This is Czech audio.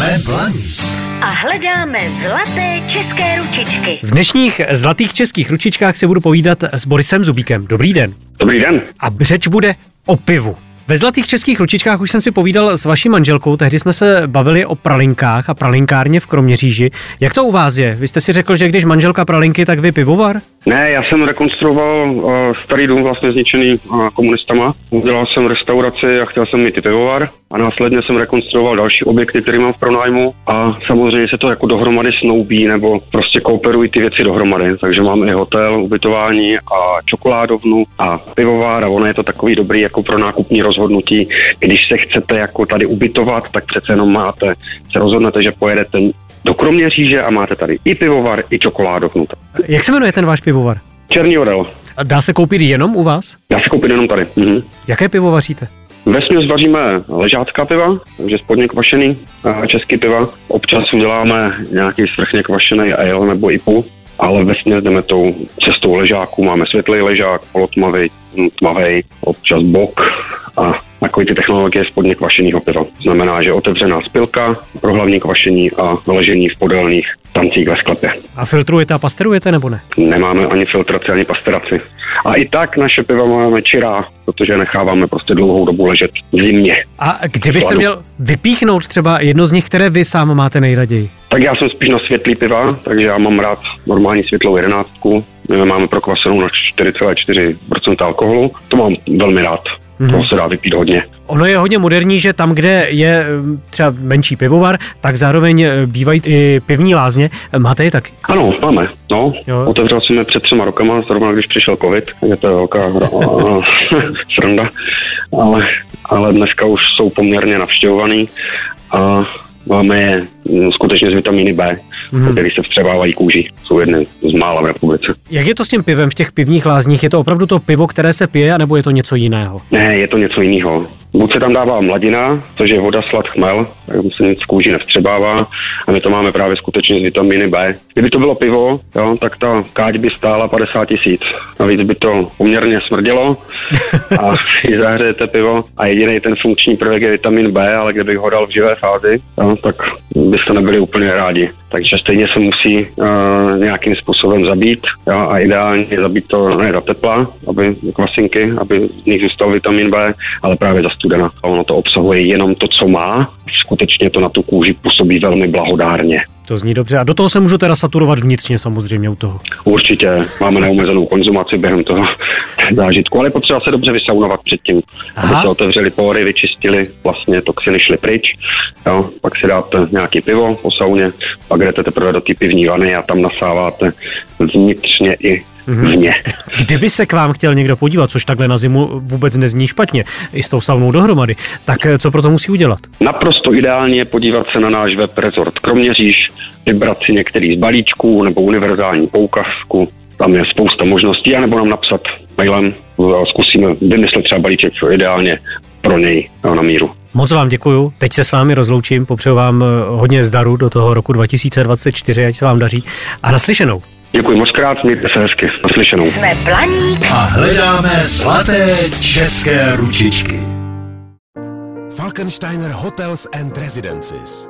Jsme blaní. A hledáme zlaté české ručičky. V dnešních zlatých českých ručičkách se budu povídat s Borisem Zubíkem. Dobrý den. Dobrý den. A řeč bude o pivu. Ve Zlatých českých ručičkách už jsem si povídal s vaší manželkou, tehdy jsme se bavili o pralinkách a pralinkárně v Kroměříži. Jak to u vás je? Vy jste si řekl, že když manželka pralinky, tak vy pivovar? Ne, já jsem rekonstruoval uh, starý dům vlastně zničený uh, komunistama. Udělal jsem restauraci a chtěl jsem mít i pivovar a následně jsem rekonstruoval další objekty, které mám v pronájmu a samozřejmě se to jako dohromady snoubí nebo prostě kooperují ty věci dohromady. Takže mám i hotel, ubytování a čokoládovnu a pivovar a ono je to takový dobrý jako pro nákupní rozhodnutí. Když se chcete jako tady ubytovat, tak přece jenom máte, se rozhodnete, že pojedete do Kroměříže a máte tady i pivovar, i čokoládovnu. Jak se jmenuje ten váš pivovar? Černý orel. A dá se koupit jenom u vás? Dá se koupit jenom tady. Mhm. Jaké pivo vaříte? Ve směs vaříme ležácká piva, takže spodně kvašený a český piva. Občas uděláme nějaký svrchně kvašený ale nebo IPU, ale ve směs jdeme tou cestou ležáků. Máme světlý ležák, polotmavý, tmavý, občas bok a takový ty technologie spodně kvašeného piva. Znamená, že otevřená spilka pro hlavní kvašení a ležení v podélných tancích ve sklepě. A filtrujete a pasterujete nebo ne? Nemáme ani filtraci, ani pasteraci. A i tak naše piva máme čirá, protože necháváme prostě dlouhou dobu ležet v zimě. A kdybyste měl vypíchnout třeba jedno z nich, které vy sám máte nejraději? Tak já jsem spíš na světlý piva, takže já mám rád normální světlou jedenáctku. My máme prokvasenou na 4,4% alkoholu. To mám velmi rád. Mm-hmm. To se dá vypít hodně. Ono je hodně moderní, že tam, kde je mm, třeba menší pivovar, tak zároveň e, bývají i pivní lázně. Máte je taky? Ano, máme. No, jo. otevřel jsem je před třema rokama, zrovna když přišel covid. Je to velká sranda. Ale, ale dneska už jsou poměrně navštěvovaný. A Máme je mm, skutečně z vitamíny B, mm. které se vstřebávají kůži. Jsou jedny z mála v republice. Jak je to s tím pivem v těch pivních lázních? Je to opravdu to pivo, které se pije, nebo je to něco jiného? Ne, je to něco jiného. Buď se tam dává mladina, což je voda, slad, chmel, tak se nic kůži nevstřebává a my to máme právě skutečně z vitamíny B. Kdyby to bylo pivo, jo, tak ta káť by stála 50 tisíc. Navíc by to poměrně smrdělo a když zahřejete pivo a jediný ten funkční prvek je vitamin B, ale kdybych ho dal v živé fázi, jo, tak byste nebyli úplně rádi. Takže stejně se musí uh, nějakým způsobem zabít jo, a ideálně zabít to ne do tepla, aby kvasinky, aby z nich zůstal vitamin B, ale právě za studena. A ono to obsahuje jenom to, co má. Skutečně to na tu kůži působí velmi blahodárně. To zní dobře. A do toho se můžu teda saturovat vnitřně samozřejmě u toho. Určitě. Máme neomezenou konzumaci během toho zážitku, ale potřeba se dobře vysaunovat předtím, Aha. aby se otevřeli pory, vyčistili, vlastně toxiny šly pryč. Jo. Pak si dáte nějaký pivo po sauně, pak jdete teprve do té pivní vany a tam nasáváte vnitřně i vně. Kdyby se k vám chtěl někdo podívat, což takhle na zimu vůbec nezní špatně, i s tou saunou dohromady, tak eh, co pro to musí udělat? Naprosto ideálně je podívat se na náš web Resort Kroměříž, vybrat si některý z balíčků nebo univerzální poukazku, tam je spousta možností, anebo nám napsat mailem, zkusíme vymyslet třeba balíček ideálně pro něj na míru. Moc vám děkuju. Teď se s vámi rozloučím, popřeju vám eh, hodně zdaru do toho roku 2024, ať se vám daří a naslyšenou. Děkuji moc krát, mějte se hezky. Naslyšenou. Jsme Blaník a hledáme zlaté české ručičky. Falkensteiner Hotels and Residences.